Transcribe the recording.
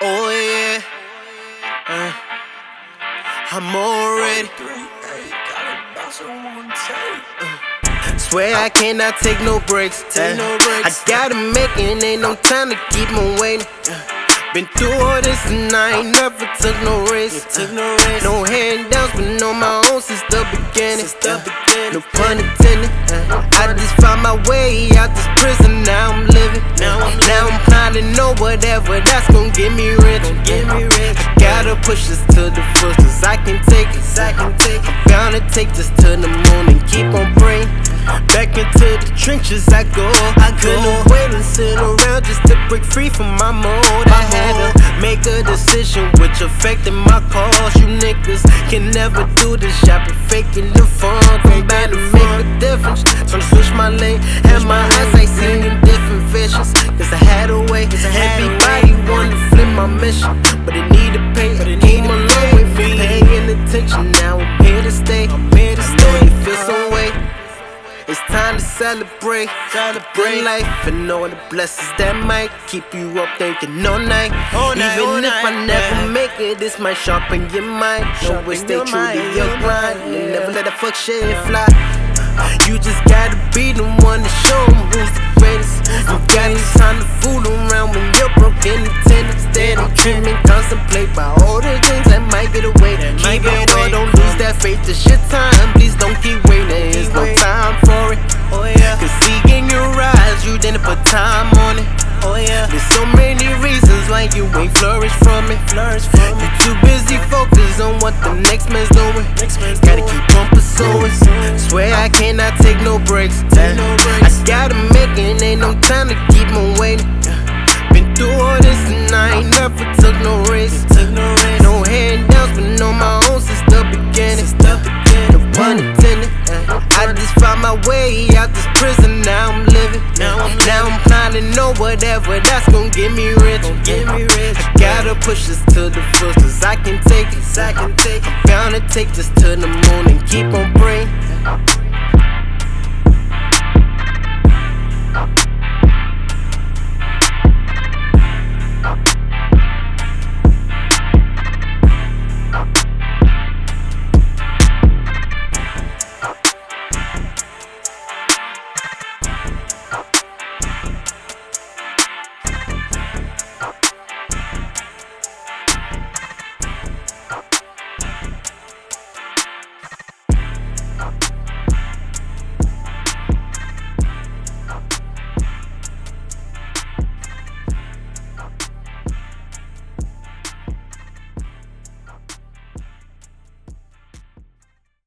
Oh yeah. Uh, I'm already. Uh, swear I cannot take no breaks. Uh, breaks. I gotta make it, ain't no time to keep on waiting. Uh, been through all this and I ain't never took no risks. No risk. No handouts, been on my own since the beginning. Since the beginning. No pun intended. I just found my way out this prison, now I'm living. Now I'm now I'm know whatever that's gonna get me rich. Get me rich. Gotta push this to the fullest, cause I can take it. I can take it. Gonna take this to the moon and keep on praying. Back into the trenches I go. I couldn't wait and sit around just to break free from my mode. I had to make a decision which affected my cause. You niggas can never do this. Y'all been faking the fun. Come back to make a difference. Tryna switch my lane. Had my eyesight seeing different visions. Cause I had a way. Everybody wanted to flip my mission. But it need to pay. But it came a long way from paying attention. Now I'm here to stay. I'm here to stay. You feel some way. It's time to celebrate, celebrate life and all the blessings that might keep you up thinking all night. All night, Even all if I never yeah. make it, this might sharpen your mind. Sharpen it, stay your true to mind, your your grind. mind, and. Never let that fuck shit fly. You just gotta be the one to show 'em who's the. You got no time to fool around when you're broken attendance. Steady dreaming, contemplate by all the things that might get away. might Keep get it away. on, don't lose that faith. It's your time, please don't keep waiting. There's no time for it. Oh yeah. Cause seeing your eyes, you didn't put time on it. Oh yeah. There's so many reasons why you ain't flourish from it. Flourish from it. too busy focused on what the next man's doing. Next man's Gotta doing. keep on pursuing. Swear I cannot take no breaks. Take no it, ain't no time to keep on waiting. Been through all this and I ain't never took no risks. Took no risk. No handouts, been on my own since the beginning. Since the No beginning. pun intended. Uh, I just found my way out this prison, now I'm living. Now I'm now I'm planning know whatever that's gonna get me rich. Get me rich. I gotta push this to the fullest, cause I can take it. I can take it. Gonna take this to the moon and keep on praying.